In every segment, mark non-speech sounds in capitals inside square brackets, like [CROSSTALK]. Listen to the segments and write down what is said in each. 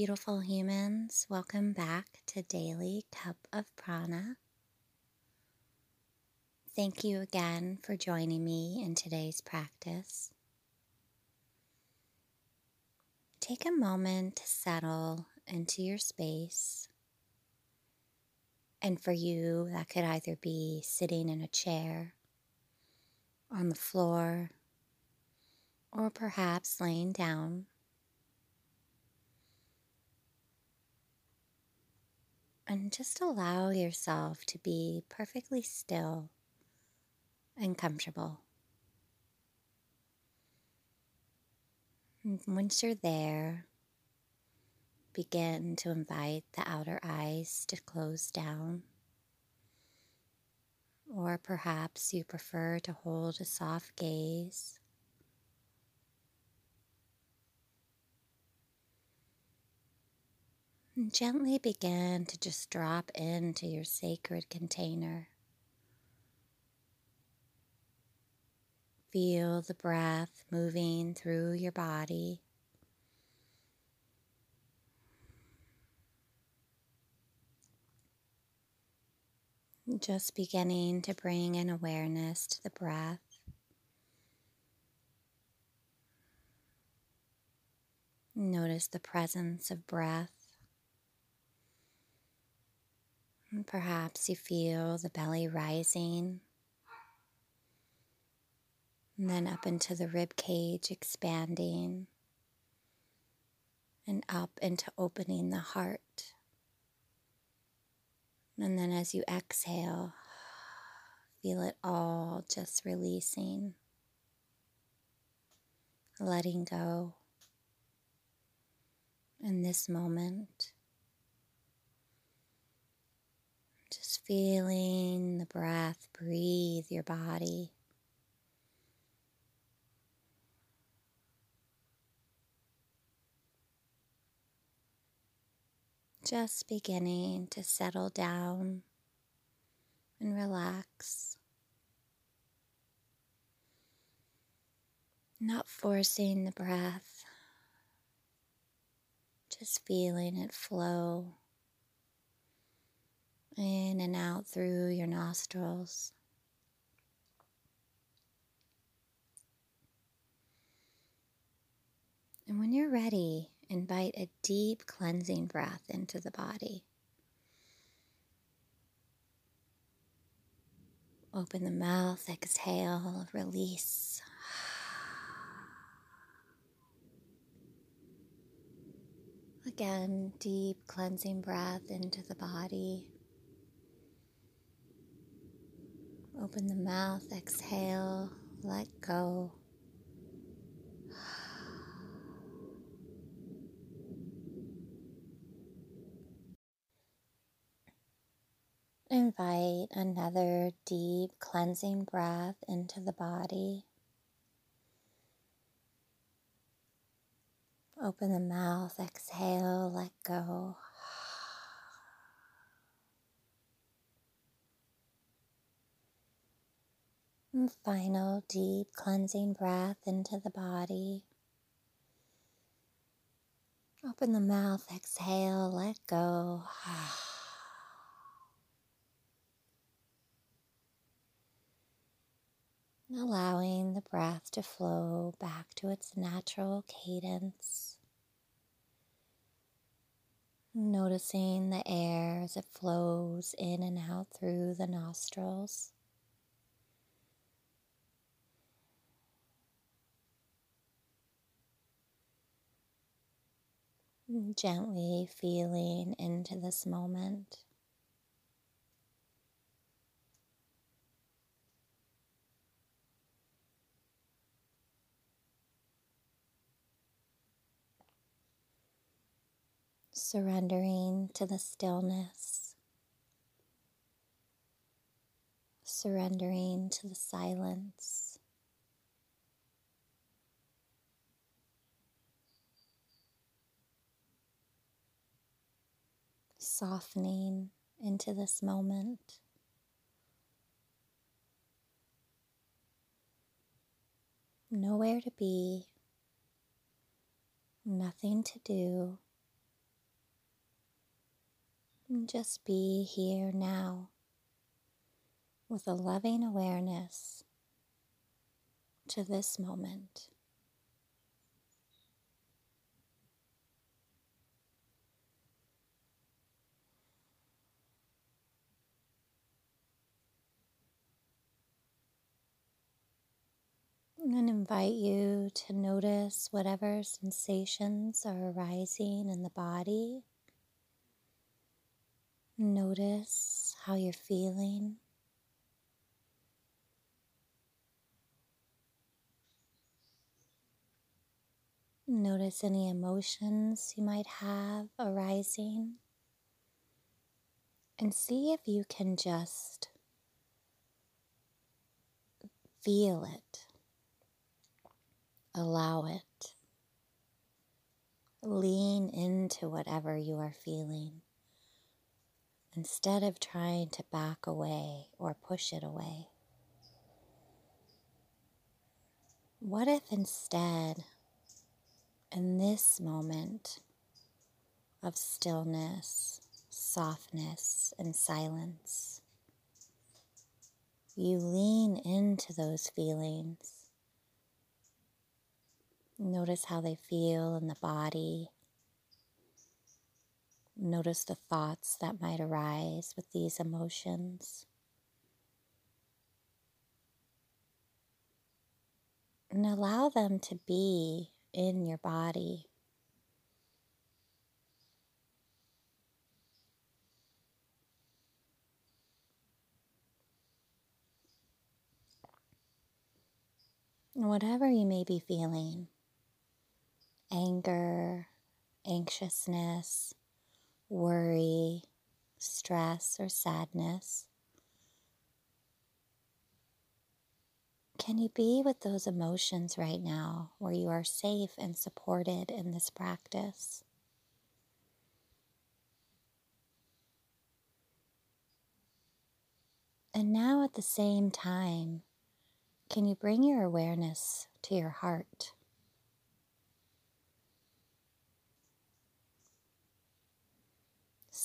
beautiful humans. Welcome back to Daily Cup of Prana. Thank you again for joining me in today's practice. Take a moment to settle into your space. And for you, that could either be sitting in a chair, on the floor, or perhaps laying down. And just allow yourself to be perfectly still and comfortable. And once you're there, begin to invite the outer eyes to close down. Or perhaps you prefer to hold a soft gaze. And gently begin to just drop into your sacred container. Feel the breath moving through your body. Just beginning to bring an awareness to the breath. Notice the presence of breath. And perhaps you feel the belly rising and then up into the rib cage, expanding, and up into opening the heart. And then as you exhale, feel it all just releasing, letting go in this moment. Just feeling the breath breathe your body. just beginning to settle down and relax. Not forcing the breath, just feeling it flow in and out through your nostrils. And when you're ready, invite a deep cleansing breath into the body. Open the mouth, exhale, release. Again, deep cleansing breath into the body. Open the mouth, exhale, let go. Invite another deep cleansing breath into the body. Open the mouth, exhale, let go. Final deep cleansing breath into the body. Open the mouth, exhale, let go. [SIGHS] allowing the breath to flow back to its natural cadence. Noticing the air as it flows in and out through the nostrils. Gently feeling into this moment. surrendering to the stillness, surrendering to the silence. Softening into this moment. Nowhere to be, nothing to do just be here now with a loving awareness to this moment. And invite you to notice whatever sensations are arising in the body. Notice how you're feeling. Notice any emotions you might have arising. And see if you can just feel it, allow it, lean into whatever you are feeling instead of trying to back away or push it away. What if instead, in this moment of stillness, softness, and silence, you lean into those feelings. Notice how they feel in the body Notice the thoughts that might arise with these emotions. And allow them to be in your body. whatever you may be feeling anger, anxiousness, worry, stress, or sadness? Can you be with those emotions right now where you are safe and supported in this practice? And now at the same time, can you bring your awareness to your heart?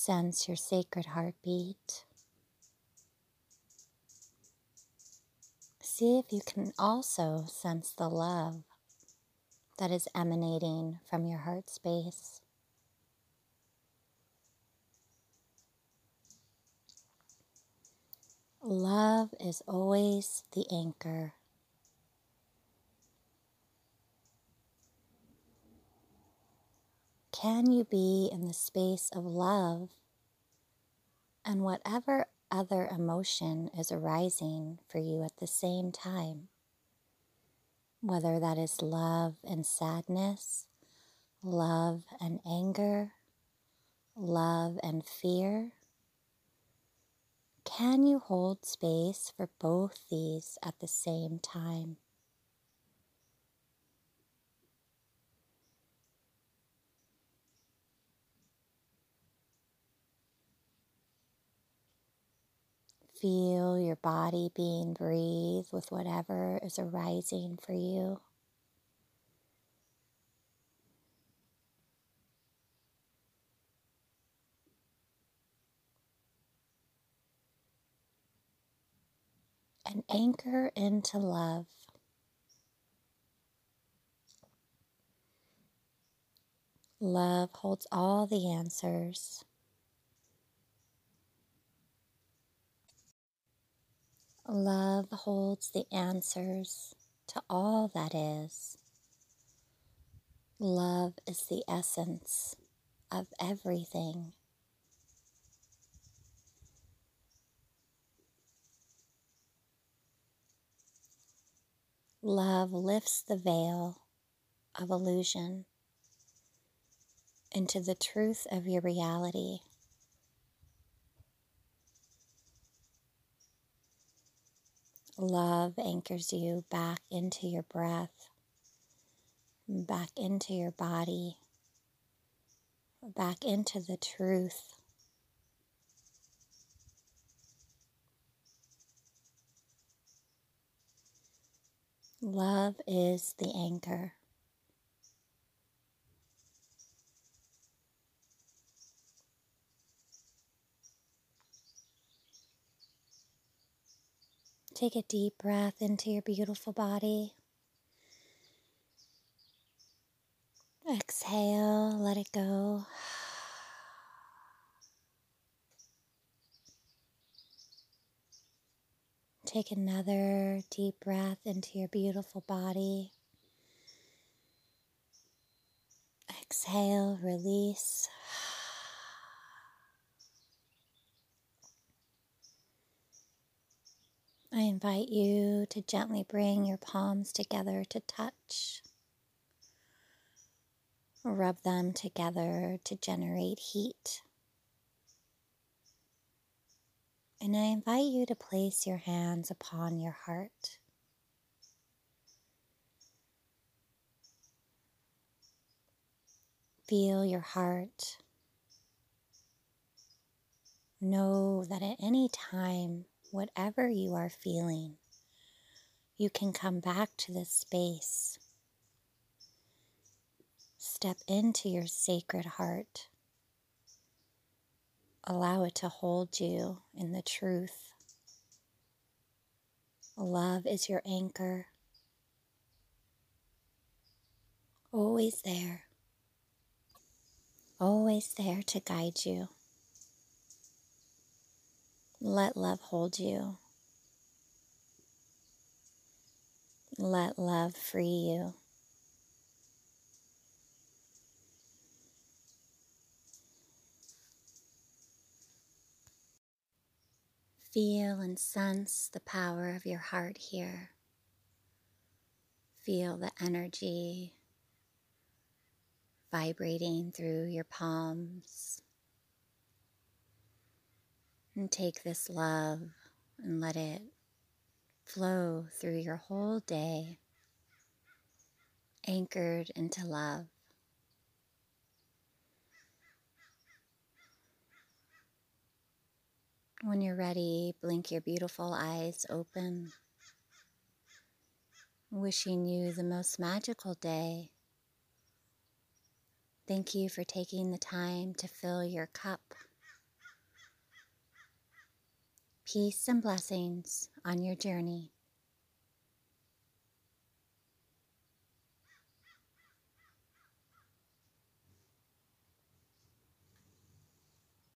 Sense your sacred heartbeat. See if you can also sense the love that is emanating from your heart space. Love is always the anchor. Can you be in the space of love and whatever other emotion is arising for you at the same time? Whether that is love and sadness, love and anger, love and fear. Can you hold space for both these at the same time? Feel your body being breathed with whatever is arising for you. And anchor into love. Love holds all the answers. Love holds the answers to all that is. Love is the essence of everything. Love lifts the veil of illusion into the truth of your reality. Love anchors you back into your breath, back into your body, back into the truth. Love is the anchor. Take a deep breath into your beautiful body. Exhale, let it go. Take another deep breath into your beautiful body. Exhale, release. I invite you to gently bring your palms together to touch. Rub them together to generate heat. And I invite you to place your hands upon your heart. Feel your heart. Know that at any time, whatever you are feeling, you can come back to this space. Step into your sacred heart Allow it to hold you in the truth. Love is your anchor, always there, always there to guide you. Let love hold you. Let love free you. Feel and sense the power of your heart here. Feel the energy vibrating through your palms. And take this love and let it flow through your whole day, anchored into love. When you're ready, blink your beautiful eyes open. Wishing you the most magical day. Thank you for taking the time to fill your cup. Peace and blessings on your journey.